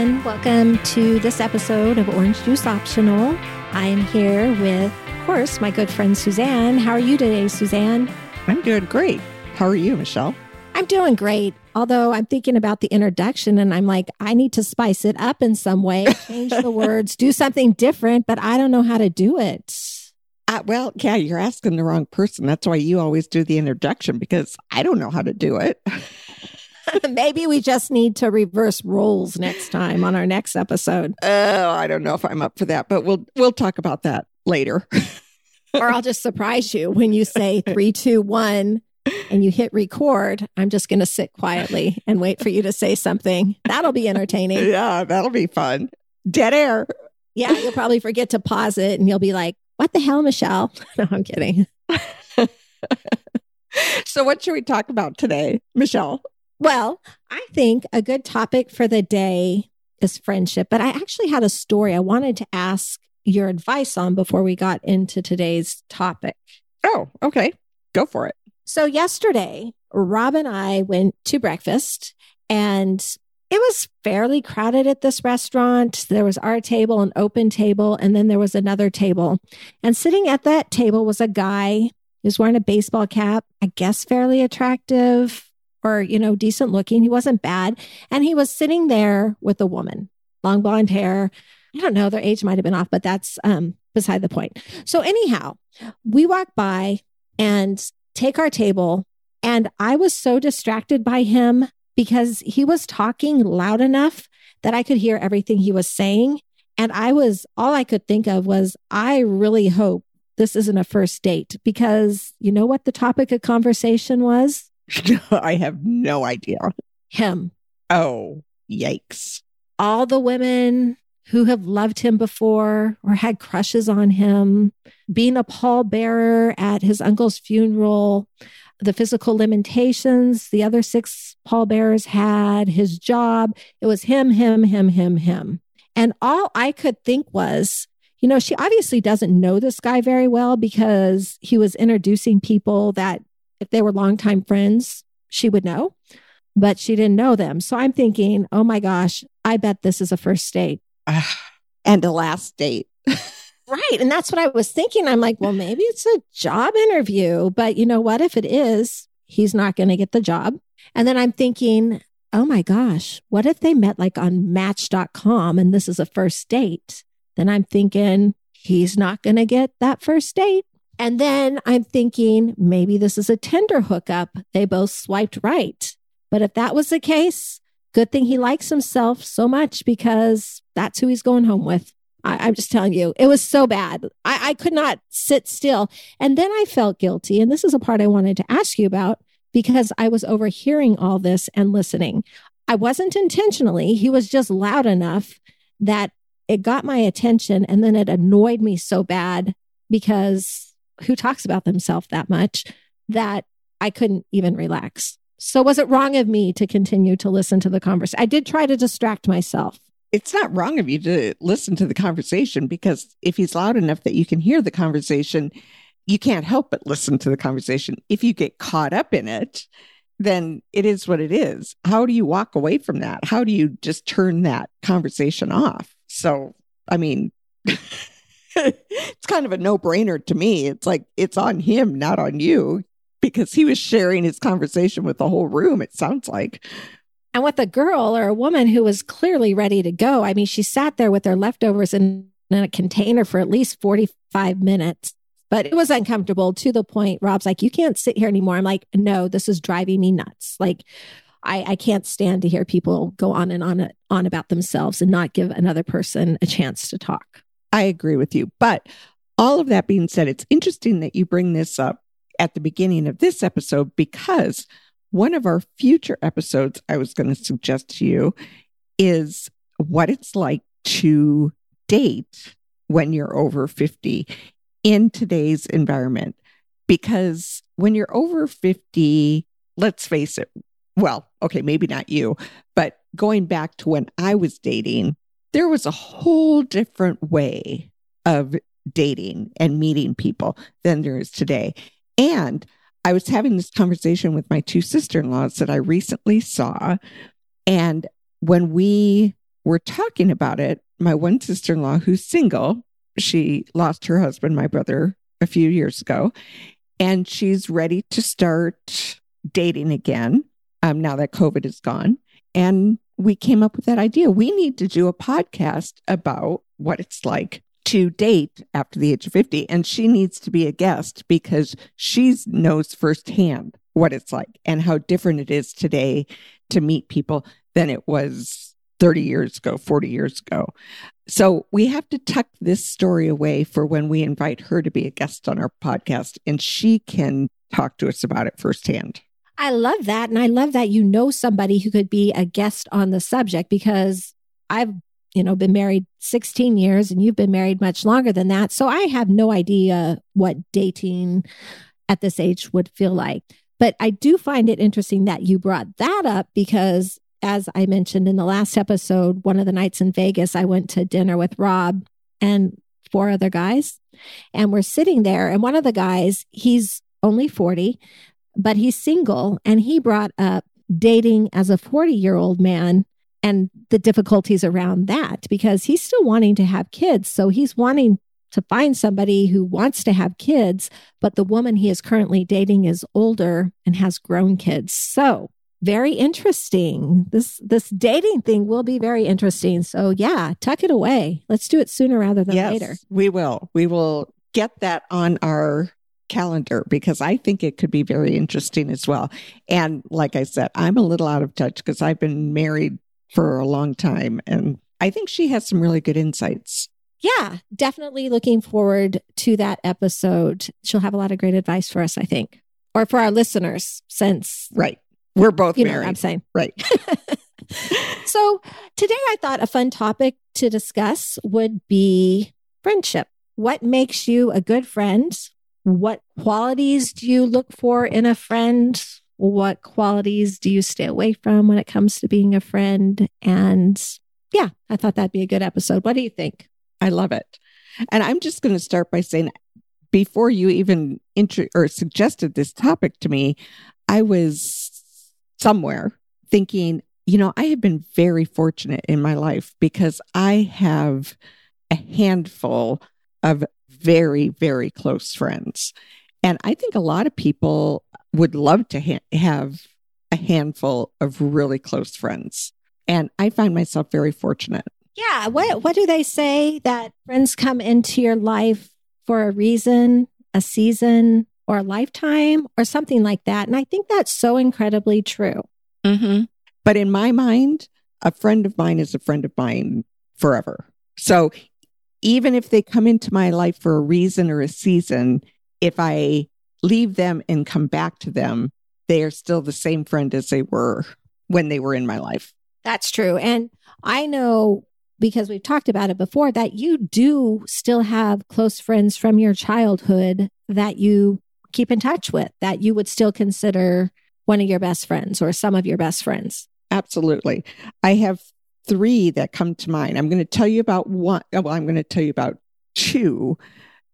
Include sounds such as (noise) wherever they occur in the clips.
everyone. Welcome to this episode of Orange Juice Optional. I am here with, of course, my good friend Suzanne. How are you today, Suzanne? I'm doing great. How are you, Michelle? I'm doing great. Although I'm thinking about the introduction and I'm like, I need to spice it up in some way, change the (laughs) words, do something different, but I don't know how to do it. Uh, well, yeah, you're asking the wrong person. That's why you always do the introduction because I don't know how to do it. (laughs) (laughs) Maybe we just need to reverse roles next time on our next episode. Oh, I don't know if I'm up for that, but we'll we'll talk about that later. or I'll just surprise you when you say (laughs) three, two, one, and you hit record. I'm just going to sit quietly and wait for you to say something. That'll be entertaining. Yeah, that'll be fun. Dead air. Yeah, you'll probably forget to pause it and you'll be like, what the hell, Michelle? (laughs) No, I'm kidding. so, what should we talk about today, Michelle? Well, I think a good topic for the day is friendship, but I actually had a story I wanted to ask your advice on before we got into today's topic. Oh, okay. Go for it. So, yesterday, Rob and I went to breakfast and it was fairly crowded at this restaurant. There was our table, an open table, and then there was another table. And sitting at that table was a guy who was wearing a baseball cap, I guess fairly attractive, or, you know, decent looking. He wasn't bad. And he was sitting there with a woman, long blonde hair. I don't know, their age might have been off, but that's um, beside the point. So, anyhow, we walk by and take our table. And I was so distracted by him because he was talking loud enough that I could hear everything he was saying. And I was, all I could think of was, I really hope this isn't a first date because you know what the topic of conversation was? (laughs) I have no idea. Him. Oh, yikes. All the women who have loved him before or had crushes on him, being a pallbearer at his uncle's funeral, the physical limitations the other six pallbearers had, his job. It was him, him, him, him, him. And all I could think was, you know, she obviously doesn't know this guy very well because he was introducing people that if they were longtime friends, she would know, but she didn't know them. So I'm thinking, oh my gosh, I bet this is a first date. (sighs) and a last date. (laughs) right. And that's what I was thinking. I'm like, well, maybe it's a job interview, but you know what? If it is, he's not going to get the job. And then I'm thinking, oh my gosh, what if they met like on match.com and this is a first date? Then I'm thinking, he's not going to get that first date. And then I'm thinking maybe this is a Tinder hookup. They both swiped right. But if that was the case, good thing he likes himself so much because that's who he's going home with. I, am just telling you, it was so bad. I, I could not sit still. And then I felt guilty. And this is a part I wanted to ask you about because I was overhearing all this and listening. I wasn't intentionally, he was just loud enough that it got my attention. And then it annoyed me so bad because who talks about themselves that much that I couldn't even relax. So was it wrong of me to continue to listen to the conversation? I did try to distract myself. It's not wrong of you to listen to the conversation because if he's loud enough that you can hear the conversation, you can't help but listen to the conversation. If you get caught up in it, then it is what it is. How do you walk away from that? How do you just turn that conversation off? So, I mean, (laughs) (laughs) it's kind of a no brainer to me. It's like it's on him, not on you, because he was sharing his conversation with the whole room, it sounds like. And with a girl or a woman who was clearly ready to go. I mean, she sat there with her leftovers in, in a container for at least 45 minutes, but it was uncomfortable to the point Rob's like, You can't sit here anymore. I'm like, No, this is driving me nuts. Like, I, I can't stand to hear people go on and on, on about themselves and not give another person a chance to talk. I agree with you. But all of that being said, it's interesting that you bring this up at the beginning of this episode because one of our future episodes I was going to suggest to you is what it's like to date when you're over 50 in today's environment. Because when you're over 50, let's face it, well, okay, maybe not you, but going back to when I was dating, there was a whole different way of dating and meeting people than there is today. And I was having this conversation with my two sister in laws that I recently saw. And when we we're talking about it. My one sister in law, who's single, she lost her husband, my brother, a few years ago, and she's ready to start dating again um, now that COVID is gone. And we came up with that idea. We need to do a podcast about what it's like to date after the age of 50. And she needs to be a guest because she knows firsthand what it's like and how different it is today to meet people than it was 30 years ago, 40 years ago. So we have to tuck this story away for when we invite her to be a guest on our podcast and she can talk to us about it firsthand. I love that. And I love that you know somebody who could be a guest on the subject because I've, you know, been married 16 years and you've been married much longer than that. So I have no idea what dating at this age would feel like. But I do find it interesting that you brought that up because, as I mentioned in the last episode, one of the nights in Vegas, I went to dinner with Rob and four other guys. And we're sitting there, and one of the guys, he's only 40, but he's single and he brought up dating as a 40 year old man and the difficulties around that because he's still wanting to have kids. So he's wanting to find somebody who wants to have kids, but the woman he is currently dating is older and has grown kids. So very interesting. This this dating thing will be very interesting. So yeah, tuck it away. Let's do it sooner rather than yes, later. We will. We will get that on our calendar because I think it could be very interesting as well. And like I said, I'm a little out of touch because I've been married for a long time and I think she has some really good insights. Yeah, definitely looking forward to that episode. She'll have a lot of great advice for us, I think, or for our listeners, since right, we're both you married. I'm saying right. (laughs) (laughs) so today, I thought a fun topic to discuss would be friendship. What makes you a good friend? What qualities do you look for in a friend? What qualities do you stay away from when it comes to being a friend? And yeah, I thought that'd be a good episode. What do you think? I love it. And I'm just going to start by saying before you even intro or suggested this topic to me, I was somewhere thinking, you know, I have been very fortunate in my life because I have a handful of very, very close friends. And I think a lot of people would love to ha- have a handful of really close friends. And I find myself very fortunate. Yeah. What, what do they say that friends come into your life for a reason, a season, or a lifetime, or something like that? And I think that's so incredibly true. Mm-hmm. But in my mind, a friend of mine is a friend of mine forever. So even if they come into my life for a reason or a season, if I leave them and come back to them, they are still the same friend as they were when they were in my life. That's true. And I know because we've talked about it before that you do still have close friends from your childhood that you keep in touch with, that you would still consider one of your best friends or some of your best friends. Absolutely. I have three that come to mind. I'm going to tell you about one. Oh, well, I'm going to tell you about two.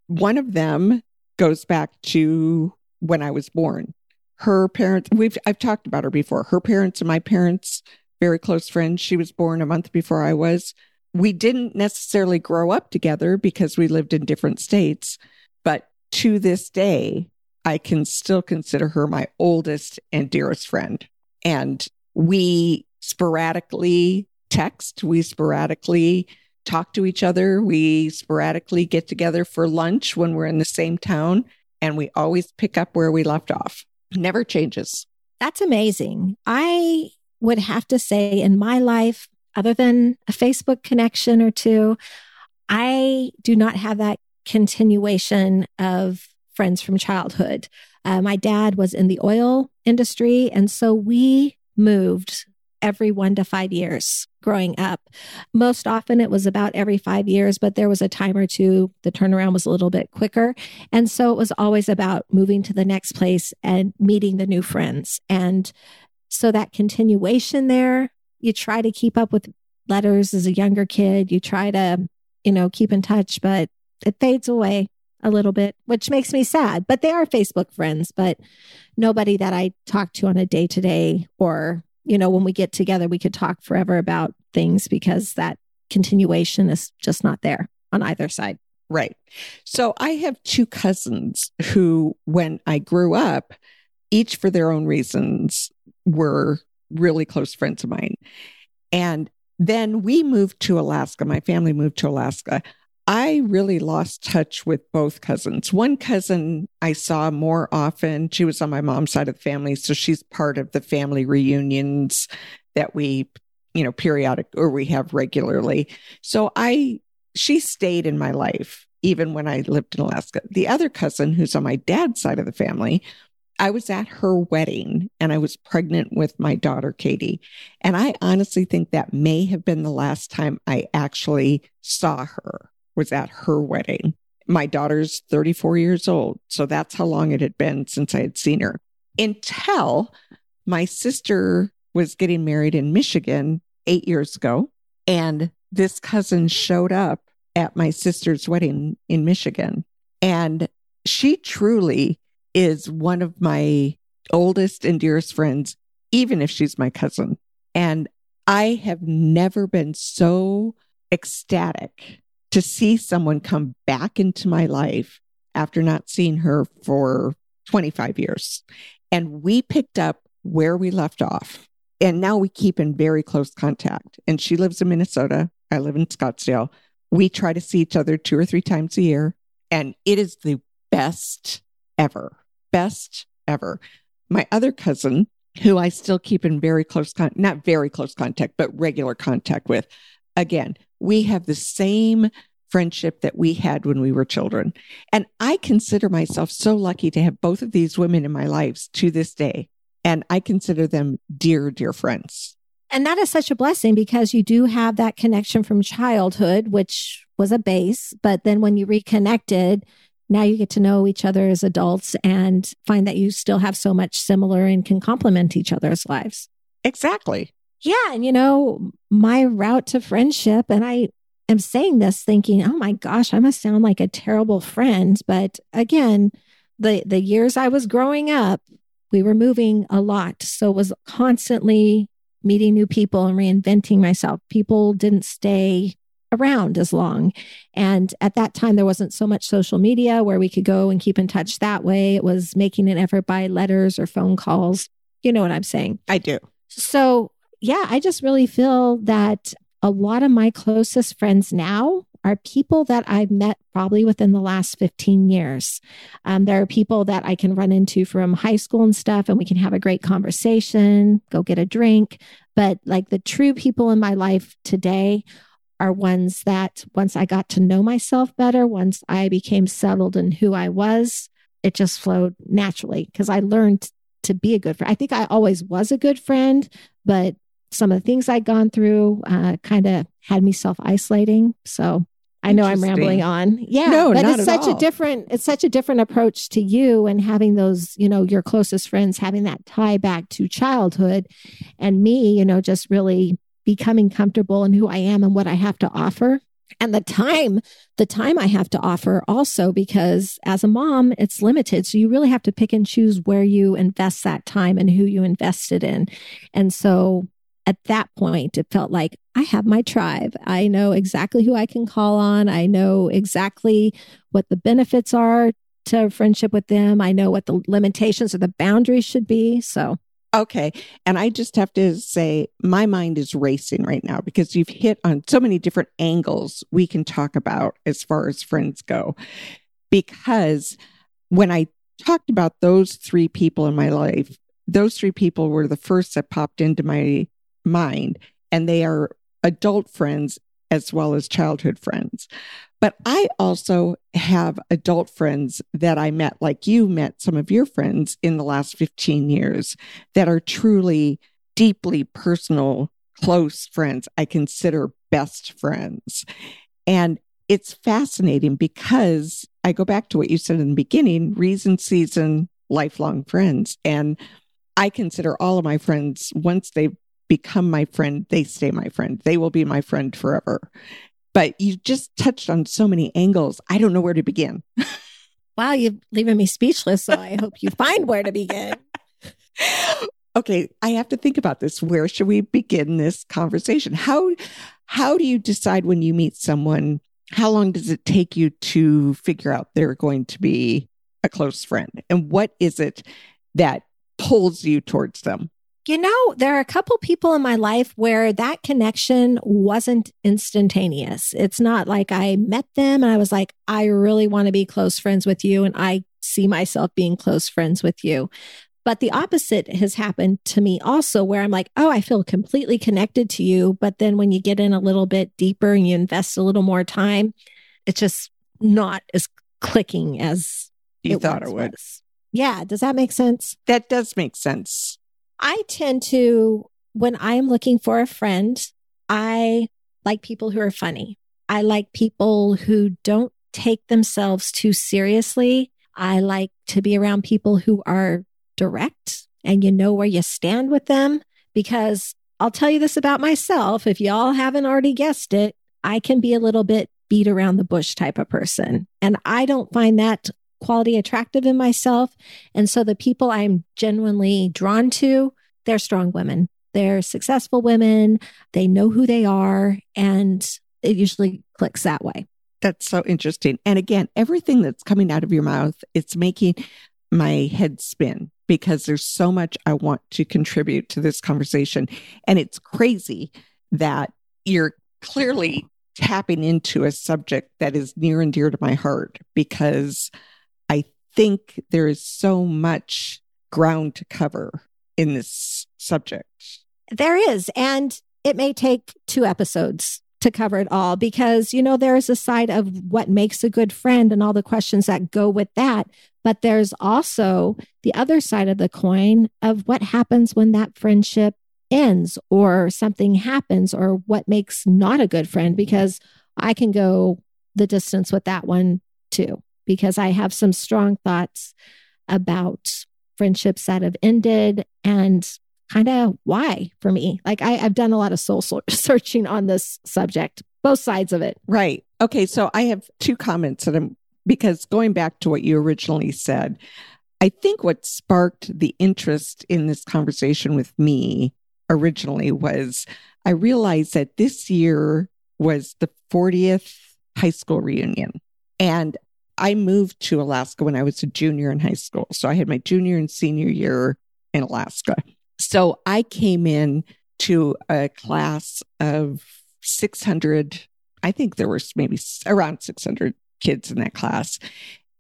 One of them goes back to when I was born. Her parents, we've, I've talked about her before. Her parents and my parents, very close friends. She was born a month before I was. We didn't necessarily grow up together because we lived in different states, but to this day, I can still consider her my oldest and dearest friend. And we sporadically text. We sporadically talk to each other. We sporadically get together for lunch when we're in the same town, and we always pick up where we left off. Never changes. That's amazing. I would have to say, in my life, other than a Facebook connection or two, I do not have that continuation of friends from childhood. Uh, my dad was in the oil industry, and so we moved every one to five years growing up. Most often it was about every five years, but there was a time or two the turnaround was a little bit quicker. And so it was always about moving to the next place and meeting the new friends. And so that continuation there, you try to keep up with letters as a younger kid, you try to, you know, keep in touch, but it fades away a little bit, which makes me sad. But they are Facebook friends, but nobody that I talk to on a day to day or you know, when we get together, we could talk forever about things because that continuation is just not there on either side. Right. So I have two cousins who, when I grew up, each for their own reasons, were really close friends of mine. And then we moved to Alaska. My family moved to Alaska. I really lost touch with both cousins. One cousin I saw more often. She was on my mom's side of the family. So she's part of the family reunions that we, you know, periodic or we have regularly. So I, she stayed in my life even when I lived in Alaska. The other cousin who's on my dad's side of the family I was at her wedding and I was pregnant with my daughter, Katie. And I honestly think that may have been the last time I actually saw her was at her wedding. My daughter's 34 years old. So that's how long it had been since I had seen her until my sister was getting married in Michigan eight years ago. And this cousin showed up at my sister's wedding in Michigan. And she truly is one of my oldest and dearest friends, even if she's my cousin. And I have never been so ecstatic to see someone come back into my life after not seeing her for 25 years. And we picked up where we left off. And now we keep in very close contact. And she lives in Minnesota. I live in Scottsdale. We try to see each other two or three times a year. And it is the best ever best ever. My other cousin, who I still keep in very close contact, not very close contact, but regular contact with, again, we have the same friendship that we had when we were children. And I consider myself so lucky to have both of these women in my lives to this day. And I consider them dear, dear friends. And that is such a blessing because you do have that connection from childhood, which was a base. But then when you reconnected, now you get to know each other as adults and find that you still have so much similar and can complement each other's lives. Exactly. Yeah. And, you know, my route to friendship, and I am saying this thinking, oh my gosh, I must sound like a terrible friend. But again, the, the years I was growing up, we were moving a lot. So it was constantly meeting new people and reinventing myself. People didn't stay around as long. And at that time, there wasn't so much social media where we could go and keep in touch that way. It was making an effort by letters or phone calls. You know what I'm saying? I do. So, yeah, I just really feel that a lot of my closest friends now are people that I've met probably within the last 15 years. Um, there are people that I can run into from high school and stuff, and we can have a great conversation, go get a drink. But like the true people in my life today are ones that once I got to know myself better, once I became settled in who I was, it just flowed naturally because I learned to be a good friend. I think I always was a good friend, but some of the things I'd gone through uh, kind of had me self isolating. So I know I'm rambling on. Yeah. No, but it's such all. a different, it's such a different approach to you and having those, you know, your closest friends, having that tie back to childhood and me, you know, just really becoming comfortable in who I am and what I have to offer. And the time, the time I have to offer also, because as a mom, it's limited. So you really have to pick and choose where you invest that time and who you invest it in. And so at that point, it felt like I have my tribe. I know exactly who I can call on. I know exactly what the benefits are to friendship with them. I know what the limitations or the boundaries should be. So Okay. And I just have to say, my mind is racing right now because you've hit on so many different angles we can talk about as far as friends go. Because when I talked about those three people in my life, those three people were the first that popped into my mind, and they are adult friends as well as childhood friends. But I also have adult friends that I met, like you met some of your friends in the last 15 years, that are truly deeply personal, close friends. I consider best friends. And it's fascinating because I go back to what you said in the beginning reason, season, lifelong friends. And I consider all of my friends, once they become my friend, they stay my friend. They will be my friend forever. But you just touched on so many angles. I don't know where to begin. Wow, you're leaving me speechless. So I hope you find where to begin. (laughs) okay, I have to think about this. Where should we begin this conversation? How how do you decide when you meet someone? How long does it take you to figure out they're going to be a close friend? And what is it that pulls you towards them? You know, there are a couple people in my life where that connection wasn't instantaneous. It's not like I met them and I was like, I really want to be close friends with you. And I see myself being close friends with you. But the opposite has happened to me also, where I'm like, oh, I feel completely connected to you. But then when you get in a little bit deeper and you invest a little more time, it's just not as clicking as you it thought it would. Was. Yeah. Does that make sense? That does make sense. I tend to, when I'm looking for a friend, I like people who are funny. I like people who don't take themselves too seriously. I like to be around people who are direct and you know where you stand with them. Because I'll tell you this about myself. If y'all haven't already guessed it, I can be a little bit beat around the bush type of person. And I don't find that quality attractive in myself. And so the people I'm genuinely drawn to, they're strong women. They're successful women. They know who they are. And it usually clicks that way. That's so interesting. And again, everything that's coming out of your mouth, it's making my head spin because there's so much I want to contribute to this conversation. And it's crazy that you're clearly tapping into a subject that is near and dear to my heart because think there is so much ground to cover in this subject. There is. And it may take two episodes to cover it all because, you know, there is a side of what makes a good friend and all the questions that go with that. But there's also the other side of the coin of what happens when that friendship ends or something happens or what makes not a good friend because I can go the distance with that one too, because I have some strong thoughts about friendships that have ended and kind of why for me. Like I, I've done a lot of soul (laughs) searching on this subject, both sides of it. Right. Okay. So I have two comments that I'm because going back to what you originally said, I think what sparked the interest in this conversation with me originally was I realized that this year was the 40th high school reunion. And I moved to Alaska when I was a junior in high school. So I had my junior and senior year in Alaska. So I came in to a class of 600. I think there was maybe around 600 kids in that class.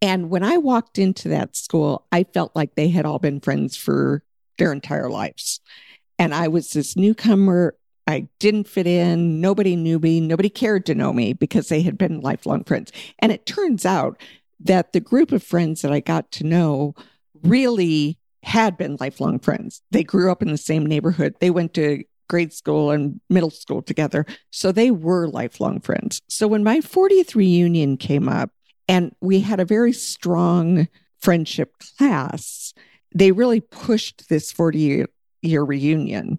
And when I walked into that school, I felt like they had all been friends for their entire lives. And I was this newcomer. I didn't fit in. Nobody knew me. Nobody cared to know me because they had been lifelong friends. And it turns out that the group of friends that I got to know really had been lifelong friends. They grew up in the same neighborhood. They went to grade school and middle school together. So they were lifelong friends. So when my 40th reunion came up and we had a very strong friendship class, they really pushed this 40 year, reunion.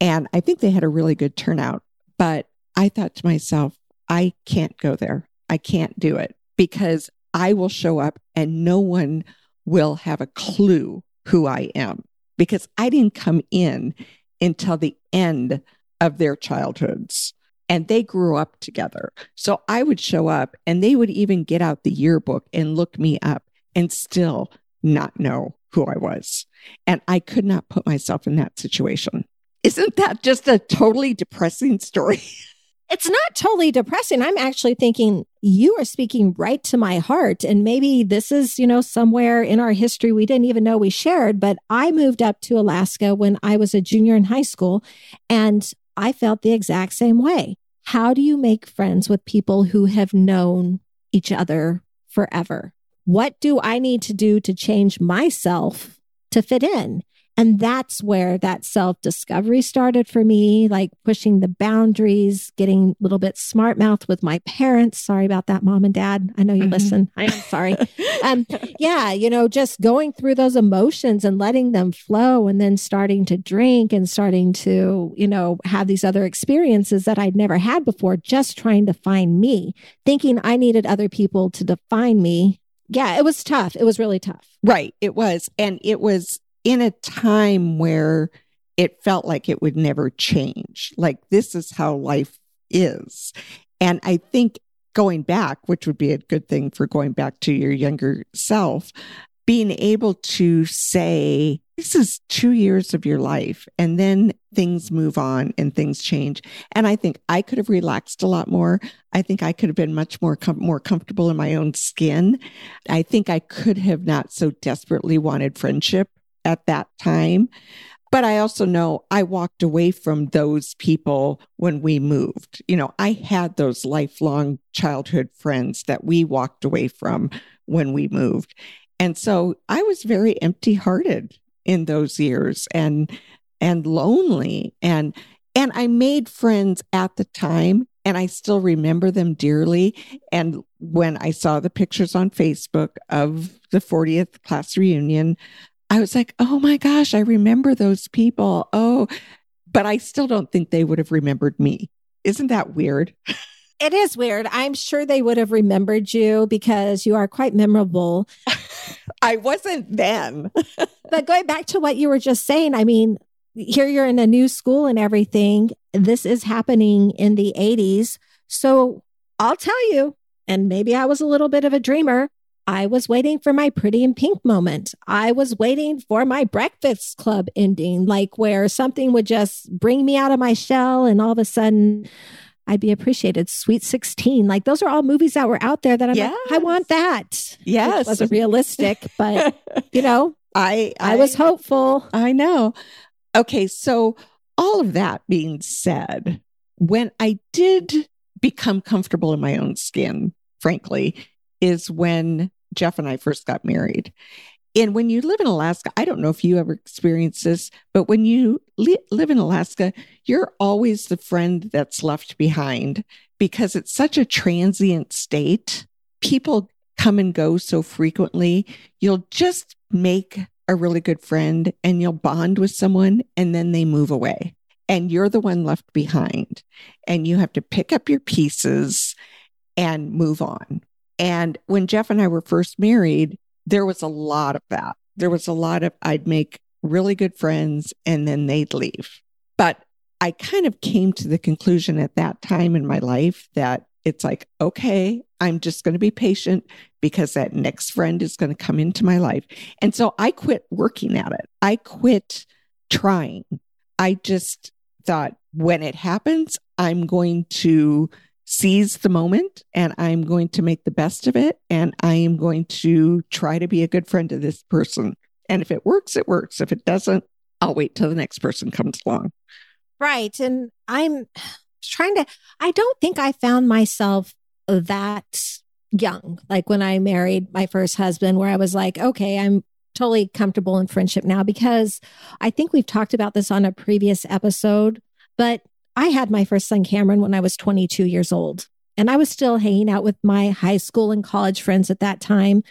And I think they had a really good turnout. But I thought to myself, I can't go there. I can't do it because I will show up and no one will have a clue who I am because I didn't come in until the end of their childhoods and they grew up together. So I would show up and they would even get out the yearbook and look me up and still not know who I was. And I could not put myself in that situation. Isn't that just a totally depressing story? (laughs) It's not totally depressing. I'm actually thinking you are speaking right to my heart. And maybe this is, you know, somewhere in our history we didn't even know we shared. But I moved up to Alaska when I was a junior in high school and I felt the exact same way. How do you make friends with people who have known each other forever? What do I need to do to change myself to fit in? And that's where that self discovery started for me, like pushing the boundaries, getting a little bit smart mouth with my parents. Sorry about that, mom and dad. I know you mm-hmm. listen. I am sorry. um, yeah, you know, just going through those emotions and letting them flow and then starting to drink and starting to, you know, have these other experiences that I'd never had before, just trying to find me, thinking I needed other people to define me. Yeah, it was tough. It was really tough. Right. It was. And it was in a time where it felt like it would never change. Like this is how life is. And I think going back, which would be a good thing for going back to your younger self, being able to say, this is two years of your life, and then things move on and things change. And I think I could have relaxed a lot more. I think I could have been much more com- more comfortable in my own skin. I think I could have not so desperately wanted friendship at that time. But I also know I walked away from those people when we moved. You know, I had those lifelong childhood friends that we walked away from when we moved. And so I was very empty hearted in those years and and lonely and and I made friends at the time and I still remember them dearly and when I saw the pictures on Facebook of the 40th class reunion I was like, "Oh my gosh, I remember those people." Oh, but I still don't think they would have remembered me. Isn't that weird? (laughs) It is weird. I'm sure they would have remembered you because you are quite memorable. (laughs) I wasn't then. (laughs) but going back to what you were just saying, I mean, here you're in a new school and everything. This is happening in the 80s. So I'll tell you, and maybe I was a little bit of a dreamer. I was waiting for my pretty in pink moment. I was waiting for my breakfast club ending, like where something would just bring me out of my shell and all of a sudden I'd be appreciated. Sweet 16. Like those are all movies that were out there that I'm yes. like, I want that. Yes. It wasn't realistic, but (laughs) you know, I, I, I was hopeful. I know. Okay. So all of that being said, when I did become comfortable in my own skin, frankly, is when Jeff and I first got married. And when you live in Alaska, I don't know if you ever experienced this, but when you li- live in Alaska, you're always the friend that's left behind because it's such a transient state. People come and go so frequently. You'll just make a really good friend and you'll bond with someone and then they move away and you're the one left behind and you have to pick up your pieces and move on. And when Jeff and I were first married, there was a lot of that. There was a lot of, I'd make really good friends and then they'd leave. But I kind of came to the conclusion at that time in my life that it's like, okay, I'm just going to be patient because that next friend is going to come into my life. And so I quit working at it. I quit trying. I just thought when it happens, I'm going to seize the moment and I'm going to make the best of it. And I am going to try to be a good friend to this person. And if it works, it works. If it doesn't, I'll wait till the next person comes along. Right. And I'm trying to, I don't think I found myself that young, like when I married my first husband, where I was like, okay, I'm totally comfortable in friendship now because I think we've talked about this on a previous episode, but I had my first son, Cameron, when I was 22 years old. And I was still hanging out with my high school and college friends at that time,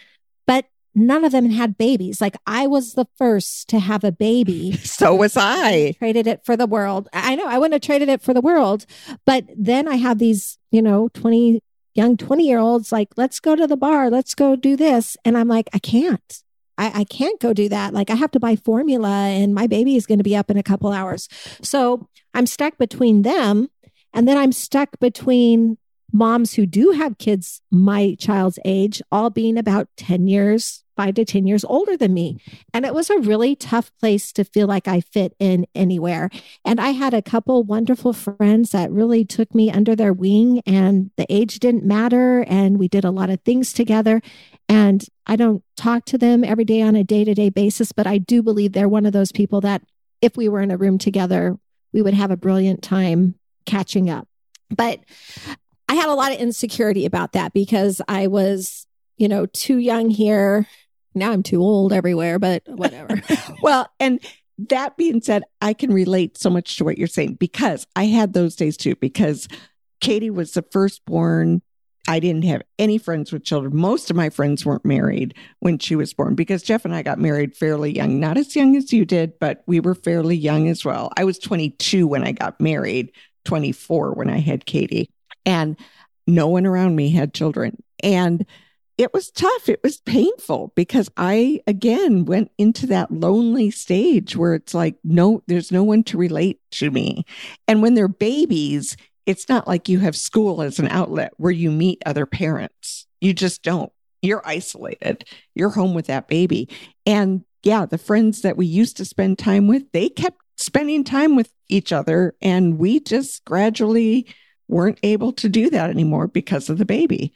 but none of them had babies. Like I was the first to have a baby. (laughs) so was I. Traded it for the world. I know I wouldn't have traded it for the world. But then I have these, you know, 20 young 20 year olds like, let's go to the bar. Let's go do this. And I'm like, I can't. I, I can't go do that. Like I have to buy formula and my baby is going to be up in a couple hours. So I'm stuck between them. And then I'm stuck between moms who do have kids my child's age, all being about 10 years, five to 10 years older than me. And it was a really tough place to feel like I fit in anywhere. And I had a couple wonderful friends that really took me under their wing, and the age didn't matter. And we did a lot of things together. And I don't talk to them every day on a day to day basis, but I do believe they're one of those people that if we were in a room together, we would have a brilliant time catching up. But I had a lot of insecurity about that because I was, you know, too young here. Now I'm too old everywhere, but (laughs) whatever. well, and that being said, I can relate so much to what you're saying because I had those days too, because Katie was the firstborn I didn't have any friends with children. Most of my friends weren't married when she was born because Jeff and I got married fairly young, not as young as you did, but we were fairly young as well. I was 22 when I got married, 24 when I had Katie, and no one around me had children. And it was tough. It was painful because I, again, went into that lonely stage where it's like, no, there's no one to relate to me. And when they're babies, it's not like you have school as an outlet where you meet other parents. You just don't. You're isolated. You're home with that baby. And yeah, the friends that we used to spend time with, they kept spending time with each other. And we just gradually weren't able to do that anymore because of the baby.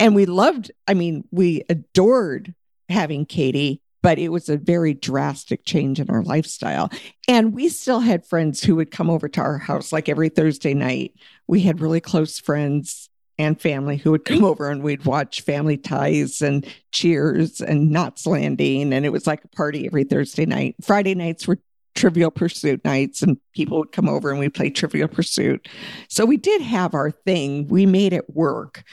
And we loved, I mean, we adored having Katie, but it was a very drastic change in our lifestyle. And we still had friends who would come over to our house like every Thursday night. We had really close friends and family who would come over and we'd watch Family Ties and Cheers and Knots Landing. And it was like a party every Thursday night. Friday nights were Trivial Pursuit nights, and people would come over and we'd play Trivial Pursuit. So we did have our thing. We made it work.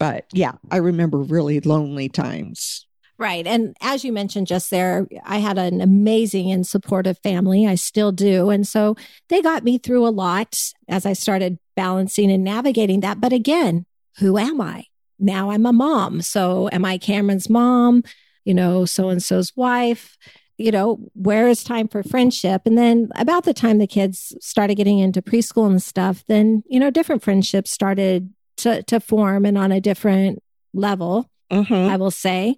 But yeah, I remember really lonely times. Right. And as you mentioned just there, I had an amazing and supportive family. I still do. And so they got me through a lot as I started balancing and navigating that. But again, who am I? Now I'm a mom. So am I Cameron's mom? You know, so and so's wife? You know, where is time for friendship? And then about the time the kids started getting into preschool and stuff, then, you know, different friendships started to, to form and on a different level, mm-hmm. I will say.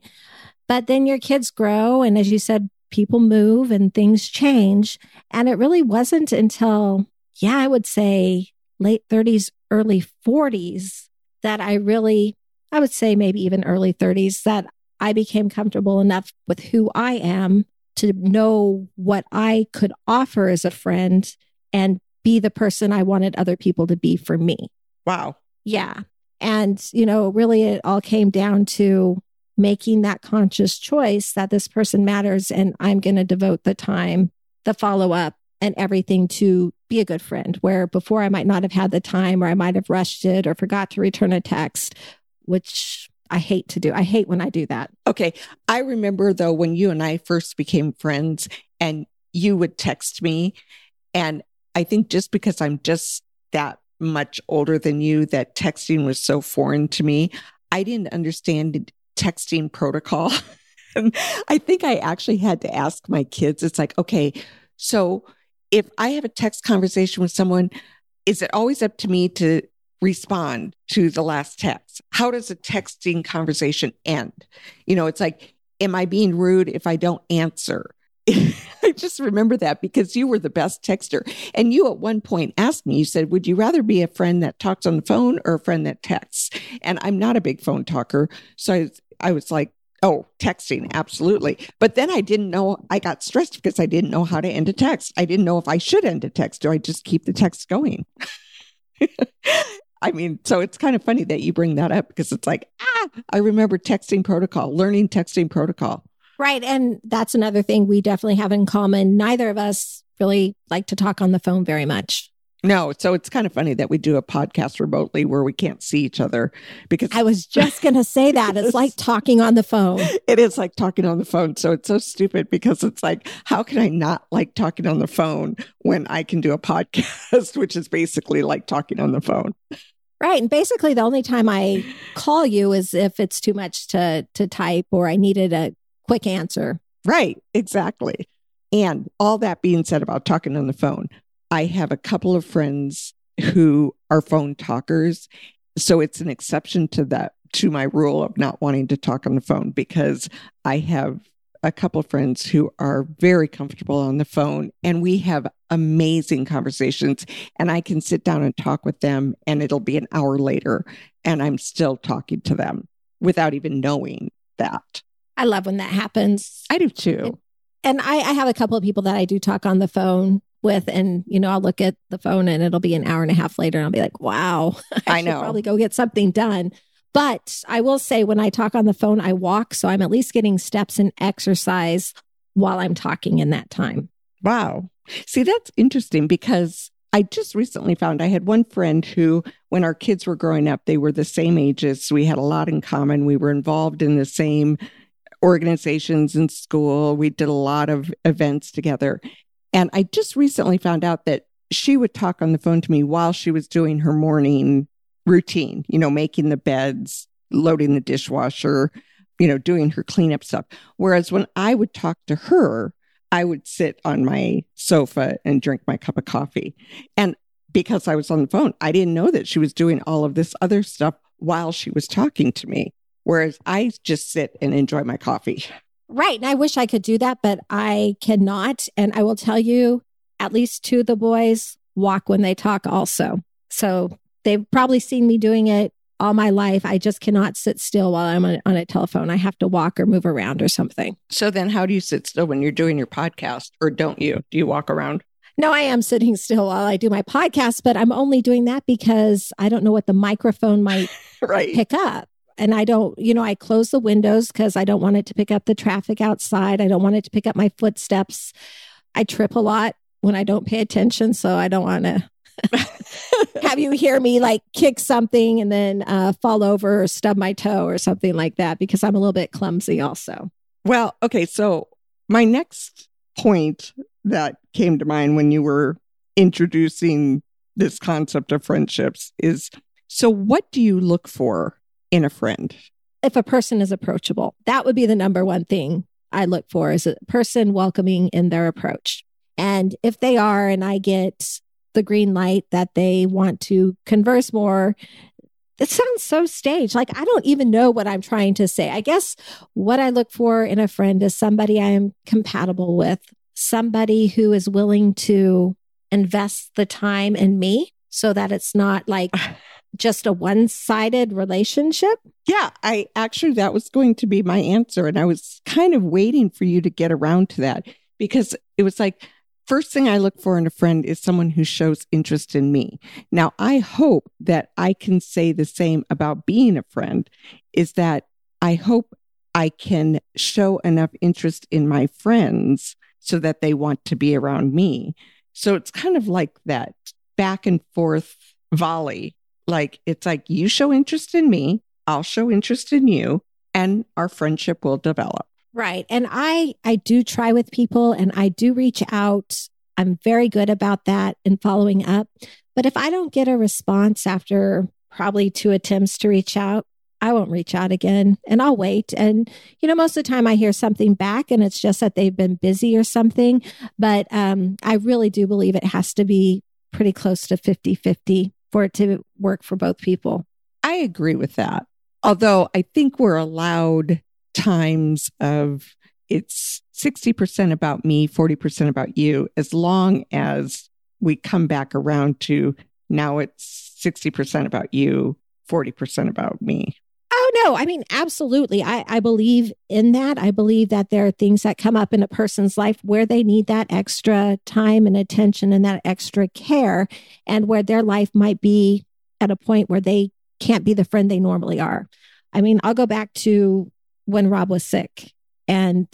But then your kids grow. And as you said, people move and things change. And it really wasn't until, yeah, I would say late 30s, early 40s that I really, I would say maybe even early 30s, that I became comfortable enough with who I am to know what I could offer as a friend and be the person I wanted other people to be for me. Wow. Yeah. And, you know, really it all came down to making that conscious choice that this person matters and I'm going to devote the time, the follow up, and everything to be a good friend. Where before I might not have had the time or I might have rushed it or forgot to return a text, which I hate to do. I hate when I do that. Okay. I remember though when you and I first became friends and you would text me. And I think just because I'm just that much older than you that texting was so foreign to me. I didn't understand texting protocol. (laughs) I think I actually had to ask my kids, it's like, okay, so if I have a text conversation with someone, is it always up to me to respond to the last text? How does a texting conversation end? You know, it's like, am I being rude if I don't answer? (laughs) Just remember that because you were the best texter. And you at one point asked me, you said, Would you rather be a friend that talks on the phone or a friend that texts? And I'm not a big phone talker. So I, I was like, Oh, texting, absolutely. But then I didn't know, I got stressed because I didn't know how to end a text. I didn't know if I should end a text. Do I just keep the text going? (laughs) I mean, so it's kind of funny that you bring that up because it's like, ah, I remember texting protocol, learning texting protocol. Right. And that's another thing we definitely have in common. Neither of us really like to talk on the phone very much. No, so it's kind of funny that we do a podcast remotely where we can't see each other because I was just (laughs) going to say that it's like talking on the phone. It is like talking on the phone. So it's so stupid because it's like, how can I not like talking on the phone when I can do a (laughs) podcast, which is basically like talking on the phone? Right. And basically the only time I call you is if it's too much to to type or I needed a quick answer. Right, exactly. And all that being said about talking on the phone, I have a couple of friends who are phone talkers. So it's an exception to that, to my rule of not wanting to talk on the phone because I have a couple of friends who are very comfortable on the phone and we have amazing conversations and I can sit down and talk with them and it'll be an hour later and I'm still talking to them without even knowing that. I love when that happens. I do too. And I, I have a couple of people that I do talk on the phone with, and you know, I'll look at the phone and it'll be an hour and a half later, and I'll be like, "Wow, (laughs) I, I know, probably go get something done." But I will say, when I talk on the phone, I walk, so I'm at least getting steps and exercise while I'm talking in that time. Wow. See, that's interesting because I just recently found I had one friend who, when our kids were growing up, they were the same ages. So we had a lot in common. We were involved in the same organizations in school. We did a lot of events together. And I just recently found out that she would talk on the phone to me while she was doing her morning routine, you know, making the beds, loading the dishwasher, you know, doing her cleanup stuff. Whereas when I would talk to her, I would sit on my sofa and drink my cup of coffee. And because I was on the phone, I didn't know that she was doing all of this other stuff while she was talking to me. Whereas I just sit and enjoy my coffee. Right. And I wish I could do that, but I cannot. And I will tell you, at least two of the boys walk when they talk also. So they've probably seen me doing it all my life. I just cannot sit still while I'm on, on, a telephone. I have to walk or move around or something. So then how do you sit still when you're doing your podcast or don't you? Do you walk around? No, I am sitting still while I do my podcast, but I'm only doing that because I don't know what the microphone might (laughs) right. pick up. And I don't, you know, I close the windows because I don't want it to pick up the traffic outside. I don't want it to pick up my footsteps. I trip a lot when I don't pay attention. So I don't want to (laughs) have you hear me like kick something and then uh, fall over or stub my toe or something like that because I'm a little bit clumsy also. Well, okay. So my next point that came to mind when you were introducing this concept of friendships is so what do you look for in a friend? If a person is approachable, that would be the number one thing I look for is a person welcoming in their approach. And if they are, and I get the green light that they want to converse more, it sounds so staged. Like I don't even know what I'm trying to say. I guess what I look for in a friend is somebody I am compatible with, somebody who is willing to invest the time in me so that it's not like (laughs) just a one sided relationship? Yeah, I actually, that was going to be my answer. And I was kind of waiting for you to get around to that because it was like, first thing I look for in a friend is someone who shows interest in me. Now, I hope that I can say the same about being a friend is that I hope I can show enough interest in my friends so that they want to be around me. So it's kind of like that back and forth volley. Like it's like you show interest in me, I'll show interest in you, and our friendship will develop. Right. And I I do try with people and I do reach out. I'm very good about that and following up. But if I don't get a response after probably two attempts to reach out, I won't reach out again and I'll wait. And, you know, most of the time I hear something back and it's just that they've been busy or something. But um, I really do believe it has to be pretty close to 50 50 for it to work for both people. I agree with that. Although I think we're allowed times of it's 60% about me, 40% about you, as long as we come back around to now it's 60% about you, 40% about me. No. I mean, absolutely. I, I believe in that. I believe that there are things that come up in a person's life where they need that extra time and attention and that extra care, and where their life might be at a point where they can't be the friend they normally are. I mean, I'll go back to when Rob was sick. And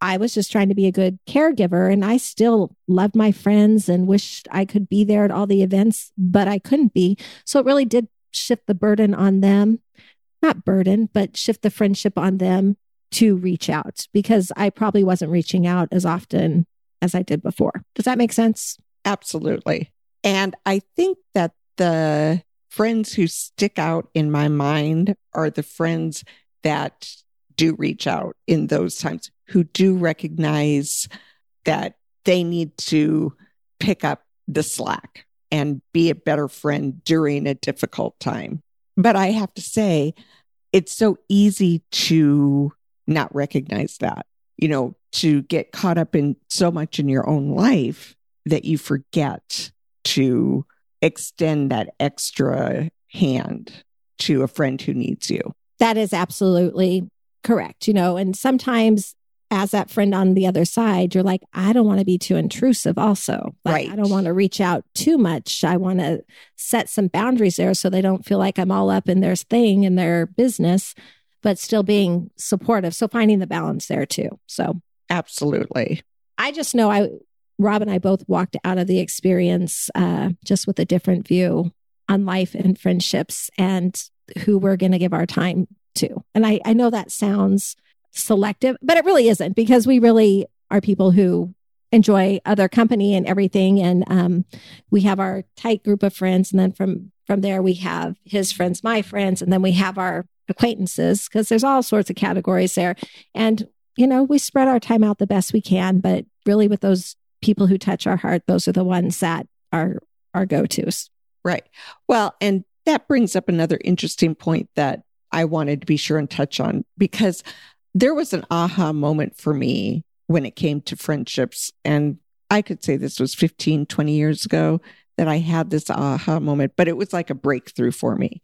I was just trying to be a good caregiver. And I still loved my friends and wished I could be there at all the events, but I couldn't be. So it really did shift the burden on them. Not burden, but shift the friendship on them to reach out because I probably wasn't reaching out as often as I did before. Does that make sense? Absolutely. And I think that the friends who stick out in my mind are the friends that do reach out in those times, who do recognize that they need to pick up the slack and be a better friend during a difficult time. But I have to say, it's so easy to not recognize that, you know, to get caught up in so much in your own life that you forget to extend that extra hand to a friend who needs you. That is absolutely correct, you know, and sometimes as that friend on the other side, you're like, I don't want to be too intrusive, also. Like, right. I don't want to reach out too much. I want to set some boundaries there so they don't feel like I'm all up in their thing and their business, but still being supportive. So finding the balance there too. So, absolutely. I just know I, Rob and I both walked out of the experience uh, just with a different view on life and friendships and who we're going to give our time to. And I, I know that sounds selective, but it really isn't because we really are people who enjoy other company and everything. And um, we have our tight group of friends. And then from from there, we have his friends, my friends, and then we have our acquaintances, because there's all sorts of categories there. And, you know, we spread our time out the best we can, but really with those people who touch our heart, those are the ones that are our go tos. Right. Well, and that brings up another interesting point that I wanted to be sure and touch on because there was an aha moment for me when it came to friendships. And I could say this was 15, 20 years ago that I had this aha moment, but it was like a breakthrough for me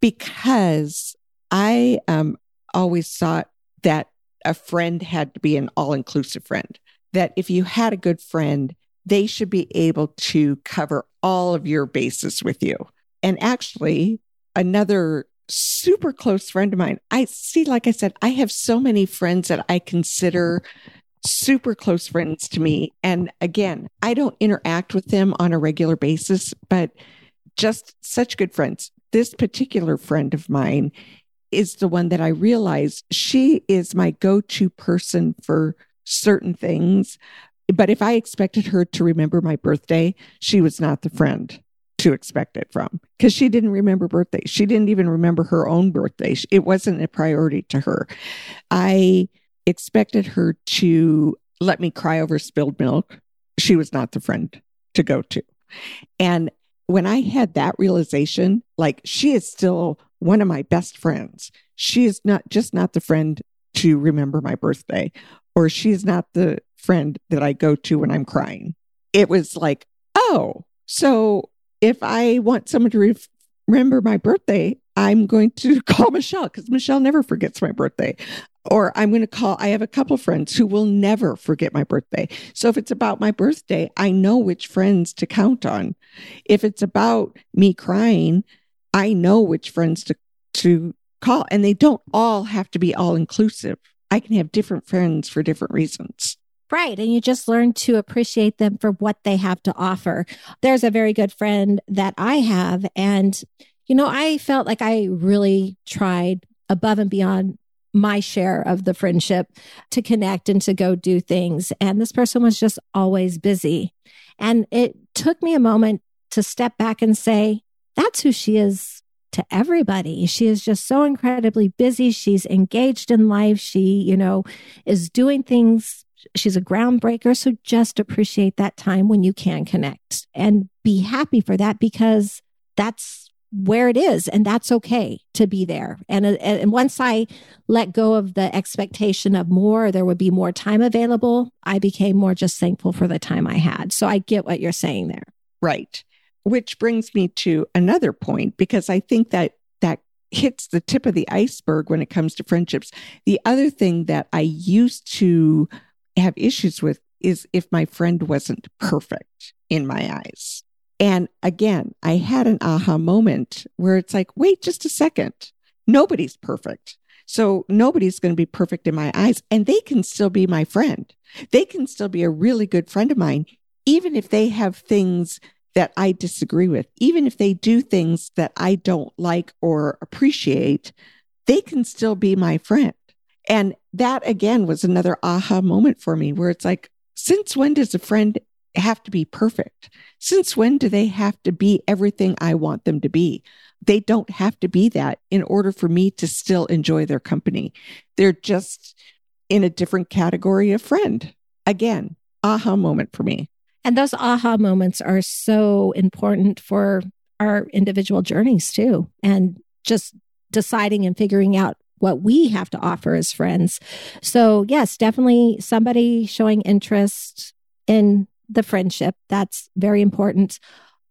because I um, always thought that a friend had to be an all inclusive friend, that if you had a good friend, they should be able to cover all of your bases with you. And actually, another super close friend of mine, I see, like I said, I have so many friends that I consider super close friends to me. And again, I don't interact with them on a regular basis, but just such good friends. This particular friend of mine is the one that I realize she is my go to person for certain things. But if I expected her to remember my birthday, she was not the friend to expect it from because she didn't remember birthdays. She didn't even remember her own birthday. It wasn't a priority to her. I expected her to let me cry over spilled milk. She was not the friend to go to. And when I had that realization, like she is still one of my best friends. She is not just not the friend to remember my birthday, or she's not the friend that I go to when I'm crying. It was like, oh, so if I want someone to re- remember my birthday, I'm going to (laughs) call Michelle because Michelle never forgets my birthday. Or I'm going to call, I have a couple friends who will never forget my birthday. So if it's about my birthday, I know which friends to count on. If it's about me crying, I know which friends to, to call. And they don't all have to be all inclusive. I can have different friends for different reasons. Right. And you just learn to appreciate them for what they have to offer. There's a very good friend that I have. And, you know, I felt like I really tried above and beyond my share of the friendship to connect and to go do things. And this person was just always busy. And it took me a moment to step back and say, that's who she is to everybody. She is just so incredibly busy. She's engaged in life. She, you know, is doing things. She's a groundbreaker. So just appreciate that time when you can connect and be happy for that because that's where it is and that's okay to be there. Uh, and and once i let go of the expectation of more there would be more time available i became more just thankful for the time i had. So i get what you're saying there. Right. Which brings me to another point because i think that that hits the tip of the iceberg when it comes to friendships. The other thing that i used to have issues with is if my friend wasn't perfect in my eyes and again, I had an aha moment where it's like, wait just a second. Nobody's perfect. So nobody's going to be perfect in my eyes. And they can still be my friend. They can still be a really good friend of mine, even if they have things that I disagree with, even if they do things that I don't like or appreciate, they can still be my friend. And that again was another aha moment for me where it's like, since when does a friend have to be perfect? Since when do they have to be everything I want them to be? They don't have to be that in order for me to still enjoy their company. They're just in a different category of friend. Again, aha moment for me. And those aha moments are so important for our individual journeys too. And just deciding and figuring out what we have to offer as friends. So, yes, definitely somebody showing interest in the friendship. That's very important.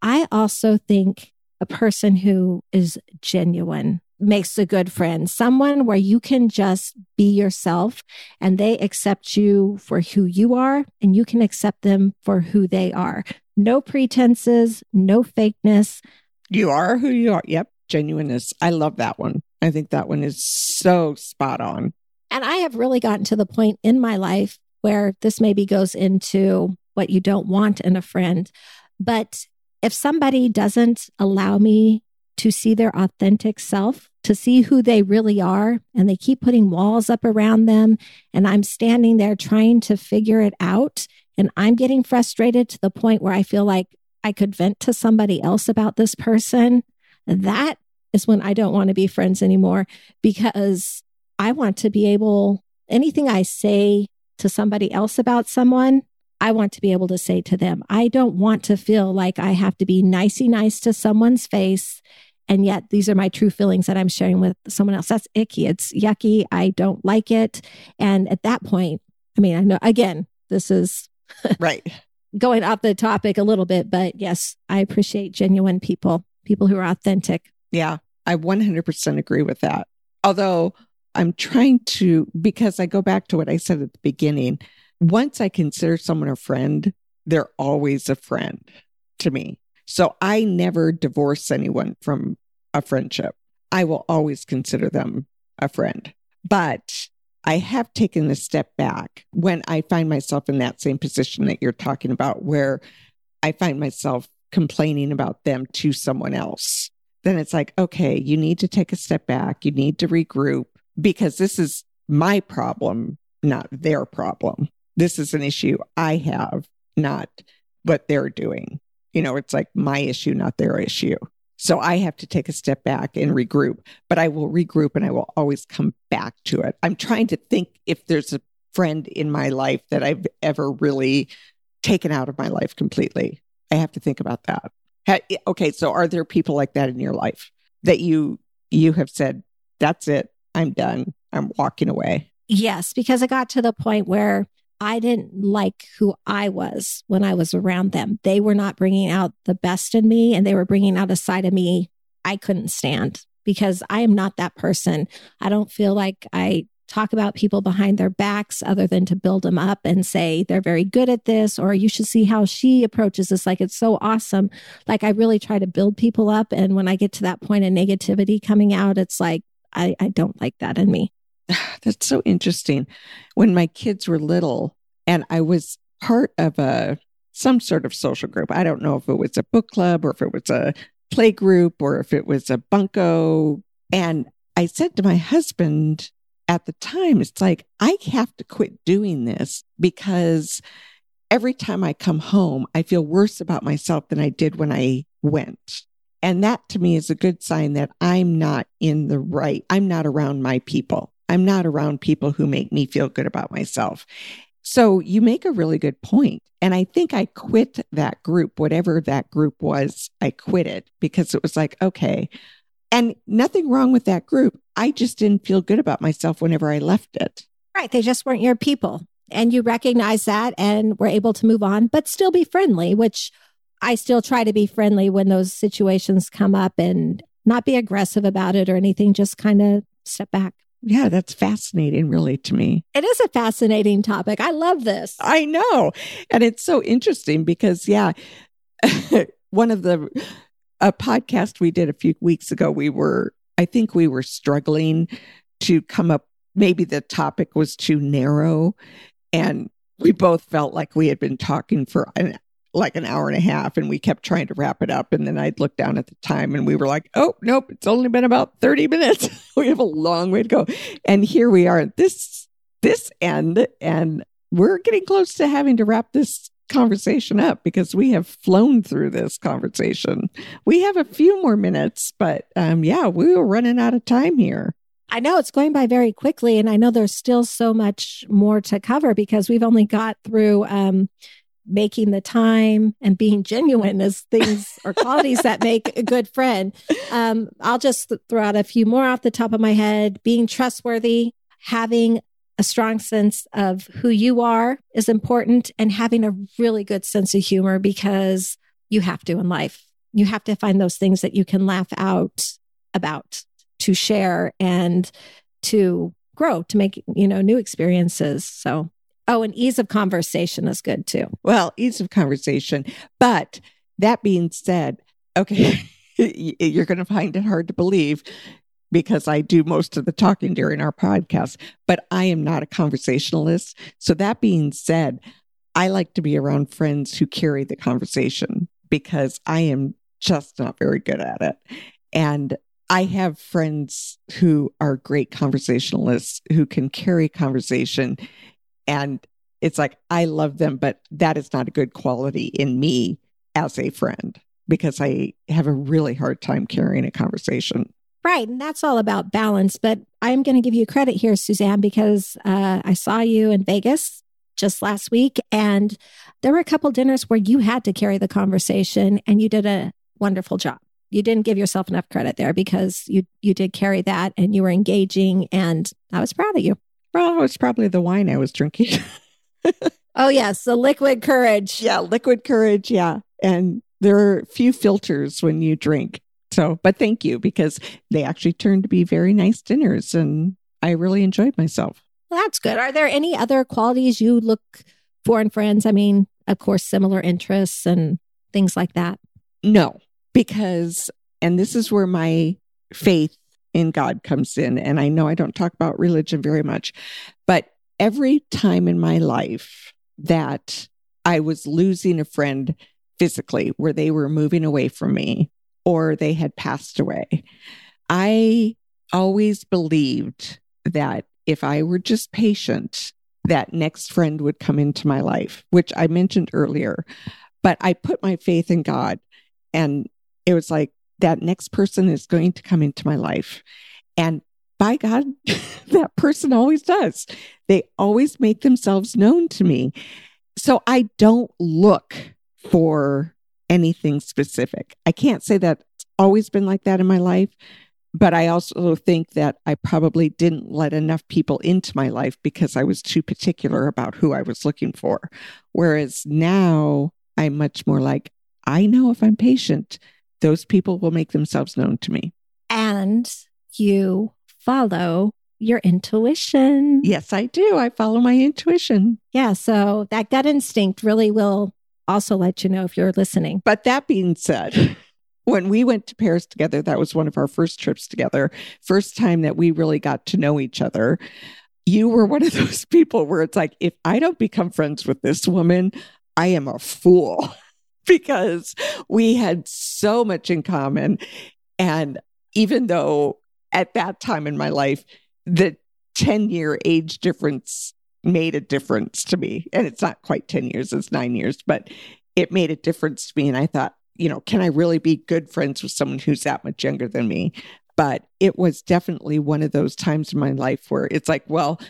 I also think a person who is genuine makes a good friend, someone where you can just be yourself and they accept you for who you are and you can accept them for who they are. No pretenses, no fakeness. You are who you are. Yep. Genuineness. I love that one. I think that one is so spot on. And I have really gotten to the point in my life where this maybe goes into what you don't want in a friend. But if somebody doesn't allow me to see their authentic self, to see who they really are, and they keep putting walls up around them, and I'm standing there trying to figure it out, and I'm getting frustrated to the point where I feel like I could vent to somebody else about this person, that is when I don't want to be friends anymore because I want to be able, anything I say to somebody else about someone, I want to be able to say to them. I don't want to feel like I have to be nicey nice to someone's face. And yet these are my true feelings that I'm sharing with someone else. That's icky. It's yucky. I don't like it. And at that point, I mean, I know, again, this is (laughs) right going off the topic a little bit, but yes, I appreciate genuine people, people who are authentic. Yeah, I 100% agree with that. Although I'm trying to, because I go back to what I said at the beginning, once I consider someone a friend, they're always a friend to me. So I never divorce anyone from a friendship. I will always consider them a friend. But I have taken a step back when I find myself in that same position that you're talking about, where I find myself complaining about them to someone else. Then it's like, okay, you need to take a step back. You need to regroup because this is my problem, not their problem. This is an issue I have, not what they're doing. You know, it's like my issue, not their issue. So I have to take a step back and regroup, but I will regroup and I will always come back to it. I'm trying to think if there's a friend in my life that I've ever really taken out of my life completely. I have to think about that. Eh, okay, so are there people like that in your life that you you have said that's it, I'm done, I'm walking away? Yes, because I got to the point where I didn't like who I was when I was around them. They were not bringing out the best in me and they were bringing out a side of me I couldn't stand because I am not that person. I don't feel like I talk about people behind their backs other than to build them up and say they're very good at this or you should see how she approaches this like it's so awesome like i really try to build people up and when i get to that point of negativity coming out it's like i, I don't like that in me (sighs) That's so interesting. When my kids were little and I was part of a some sort of social group. I don't know if it was a book club or if it was a play group or if it was a bunco. And I said to my husband at the time, it's like, I have to quit doing this because every time I come home, I feel worse about myself than I did when I went. And that to me is a good sign that I'm not in the right, I'm not around my people. I'm not around people who make me feel good about myself. So you make a really good point. And I think I quit that group, whatever that group was, I quit it because it was like, okay. And nothing wrong with that group. I just didn't feel good about myself whenever I left it. Right. They just weren't your people. And you recognize that and were able to move on, but still be friendly, which I still try to be friendly when those situations come up and not be aggressive about it or anything, just kind of step back. Yeah, that's fascinating, really, to me. It is a fascinating topic. I love this. I know. And it's so interesting because, yeah, (laughs) one of the a podcast we did a few weeks ago, we were, I think we were struggling to come up, maybe the topic was too narrow. And we both felt like we had been talking for an like an hour and a half and we kept trying to wrap it up. And then I'd look down at the time and we were like, oh, nope, it's only been about 30 minutes. (laughs) we have a long way to go. And here we are at this, this end. And we're getting close to having to wrap this conversation up because we have flown through this conversation. We have a few more minutes, but um, yeah, we were running out of time here. I know it's going by very quickly, and I know there's still so much more to cover because we've only got through um, making the time and being genuine as things (laughs) or qualities that make a good friend. Um, I'll just throw out a few more off the top of my head. Being trustworthy, having a strong sense of who you are is important, and having a really good sense of humor because you have to in life. You have to find those things that you can laugh out about to share and to grow to make you know new experiences so Oh, and ease of conversation is good too. Well, ease of conversation. But that being said, okay, (laughs) you're going to find it hard to believe because I do most of the talking during our podcast, but I am not a conversationalist. So that being said, I like to be around friends who carry the conversation because I am just not very good at it. And I have friends who are great conversationalists who can carry conversation and it's like, I love them, but that is not a good quality in me as a friend because I have a really hard time carrying a conversation. Right. And that's all about balance. But I'm going to give you credit here, Suzanne, because uh, I saw you in Vegas just last week. And there were a couple dinners where you had to carry the conversation and you did a wonderful job. You didn't give yourself enough credit there because you you did carry that and you were engaging and I was proud of you. Well, it's probably the wine I was drinking. (laughs) oh yes, the liquid courage. Yeah, liquid courage, yeah. And there are few filters when you drink. So, but thank you because they actually turned to be very nice dinners and I really enjoyed myself. Well, that's good. Are there any other qualities you look for in friends? I mean, of course, similar interests and things like that. No, because, and this is where my faith in God comes in. And I know I don't talk about religion very much, but every time in my life that I was losing a friend physically, where they were moving away from me or they had passed away, I always believed that if I were just patient, that next friend would come into my life, which I mentioned earlier. But I put my faith in God, and it was like that next person is going to come into my life. And by God, (laughs) that person always does. They always make themselves known to me. So I don't look for anything specific. I can't say that it's always been like that in my life, but I also think that I probably didn't let enough people into my life because I was too particular about who I was looking for. Whereas now I'm much more like, I know if I'm patient, those people will make themselves known to me. And you follow your intuition. Yes, I do. I follow my intuition. Yeah. So that gut instinct really will also let you know if you're listening. But that being said, (laughs) when we went to Paris together, that was one of our first trips together, first time that we really got to know each other. You were one of (laughs) those people where it's like, if I don't become friends with this woman, I am a fool (laughs) because we had so much in common. And even though at that time in my life, the 10 year age difference made a difference to me. And it's not quite 10 years, it's nine years, but it made a difference to me. And I thought, you know, can I really be good friends with someone who's that much younger than me? But it was definitely one of those times in my life where it's like, well,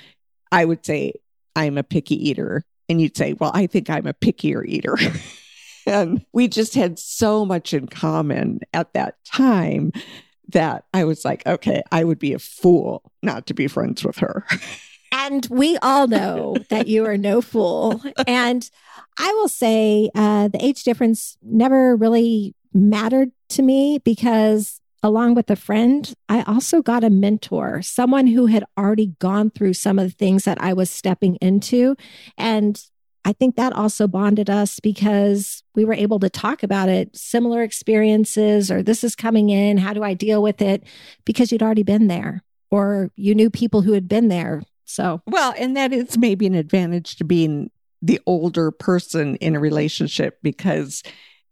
I would say I'm a picky eater. And you'd say, well, I think I'm a pickier eater. (laughs) and we just had so much in common at that time that I was like, okay, I would be a fool not to be friends with her. (laughs) And we all know that you are no fool. And I will say uh, the age difference never really mattered to me because along with a friend, I also got a mentor, someone who had already gone through some of the things that I was stepping into. And I think that also bonded us because we were able to talk about it, similar experiences, or this is coming in. How do I deal with it? Because you'd already been there, or you knew people who had been there so, well, and that is maybe an advantage to being the older person in a relationship because,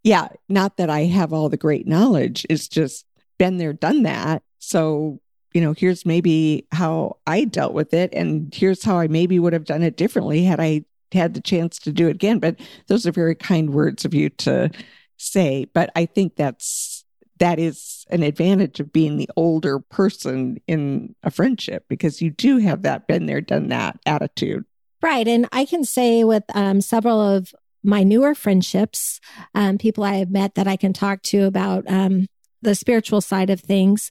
yeah, not that I have all the great knowledge, it's just been there, done that. So, you know, here's maybe how I dealt with it, and here's how I maybe would have done it differently had I had the chance to do it again. But those are very kind words of you to say. But I think that's that is an advantage of being the older person in a friendship because you do have that been there, done that attitude. Right. And I can say with um, several of my newer friendships, um, people I have met that I can talk to about um, the spiritual side of things,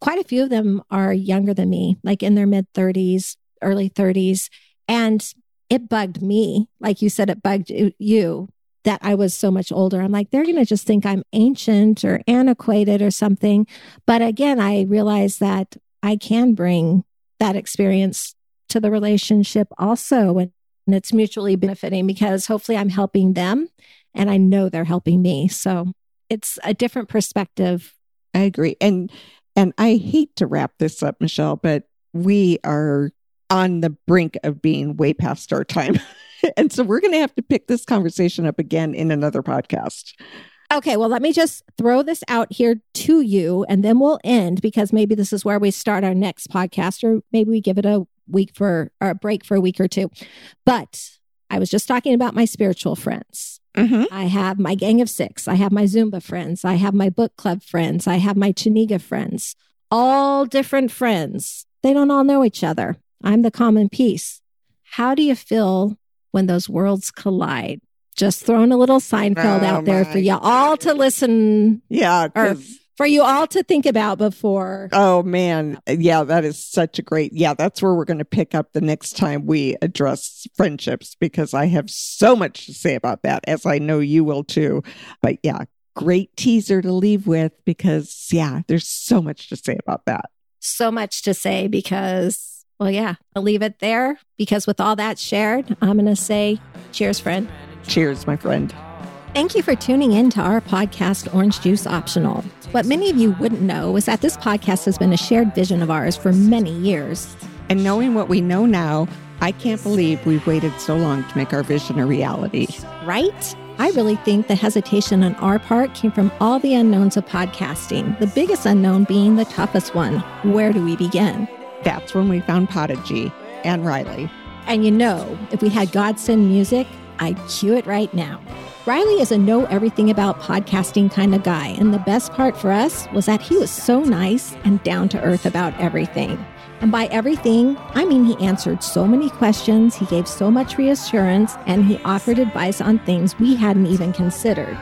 quite a few of them are younger than me, like in their mid 30s, early 30s. And it bugged me. Like you said, it bugged you that I was so much older. I'm like, they're going to just think I'm ancient or antiquated or something. But again, I realized that I can bring that experience to the relationship also. And, and it's mutually benefiting because hopefully I'm helping them and I know they're helping me. So it's a different perspective. I agree. And and I hate to wrap this up, Michelle, but we are on the brink of being way past our time. (laughs) (laughs) and so we're going to have to pick this conversation up again in another podcast. Okay, well, let me just throw this out here to you and then we'll end because maybe this is where we start our next podcast, or maybe we give it a week for or a break for a week or two. But I was just talking about my spiritual friends. Mm-hmm. I have my gang of six. I have my Zumba friends. I have my book club friends. I have my Chiniga friends. all different friends. They don't all know each other. I'm the common piece. How do you feel when those worlds collide? Just throwing a little Seinfeld Oh, out there for you all to listen Yeah. or for you all to think about before. Oh man. Yeah, that is such a great. Yeah, that's where we're going to pick up the next time we address friendships because I have so much to say about that, as I know you will too. But yeah, great teaser to leave with because yeah, there's so much to say about that. So much to say because, well, yeah, I'll leave it there because with all that shared, I'm going to say cheers, friend. Cheers, my friend. Thank you for tuning in to our podcast, Orange Juice Optional. What many of you wouldn't know is that this podcast has been a shared vision of ours for many years. And knowing what we know now, I can't believe we've waited so long to make our vision a reality. right? I really think the hesitation on our part came from all the unknowns of podcasting, the biggest unknown being the toughest one. Where do we begin? That's when we found Podigy and Riley. And you know, if we had Godsend music, I'd cue it right now. Riley is a know everything about podcasting kind of guy, and the best part for us was that he was so nice and down to earth about everything. And by everything, I mean he answered so many questions, he gave so much reassurance, and he offered advice on things we hadn't even considered.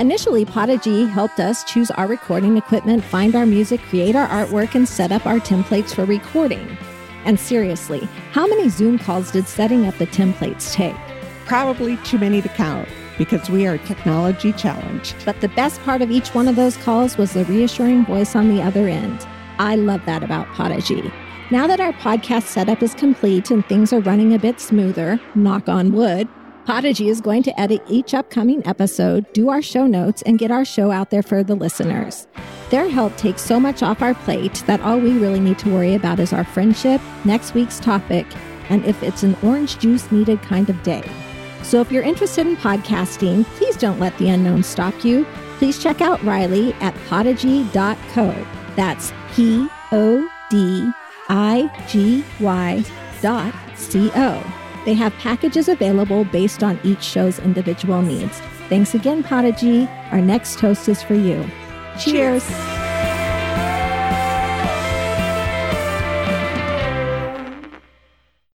Initially, Podigy helped us choose our recording equipment, find our music, create our artwork, and set up our templates for recording. And seriously, how many Zoom calls did setting up the templates take? Probably too many to count because we are technology challenged. But the best part of each one of those calls was the reassuring voice on the other end. I love that about Podigy. Now that our podcast setup is complete and things are running a bit smoother, knock on wood, Podigy is going to edit each upcoming episode, do our show notes, and get our show out there for the listeners. Their help takes so much off our plate that all we really need to worry about is our friendship, next week's topic, and if it's an orange juice needed kind of day. So if you're interested in podcasting, please don't let the unknown stop you. Please check out Riley at podigy.co. That's P O D I G Y dot C O. They have packages available based on each show's individual needs. Thanks again, Podigy. Our next toast is for you. Cheers. Cheers.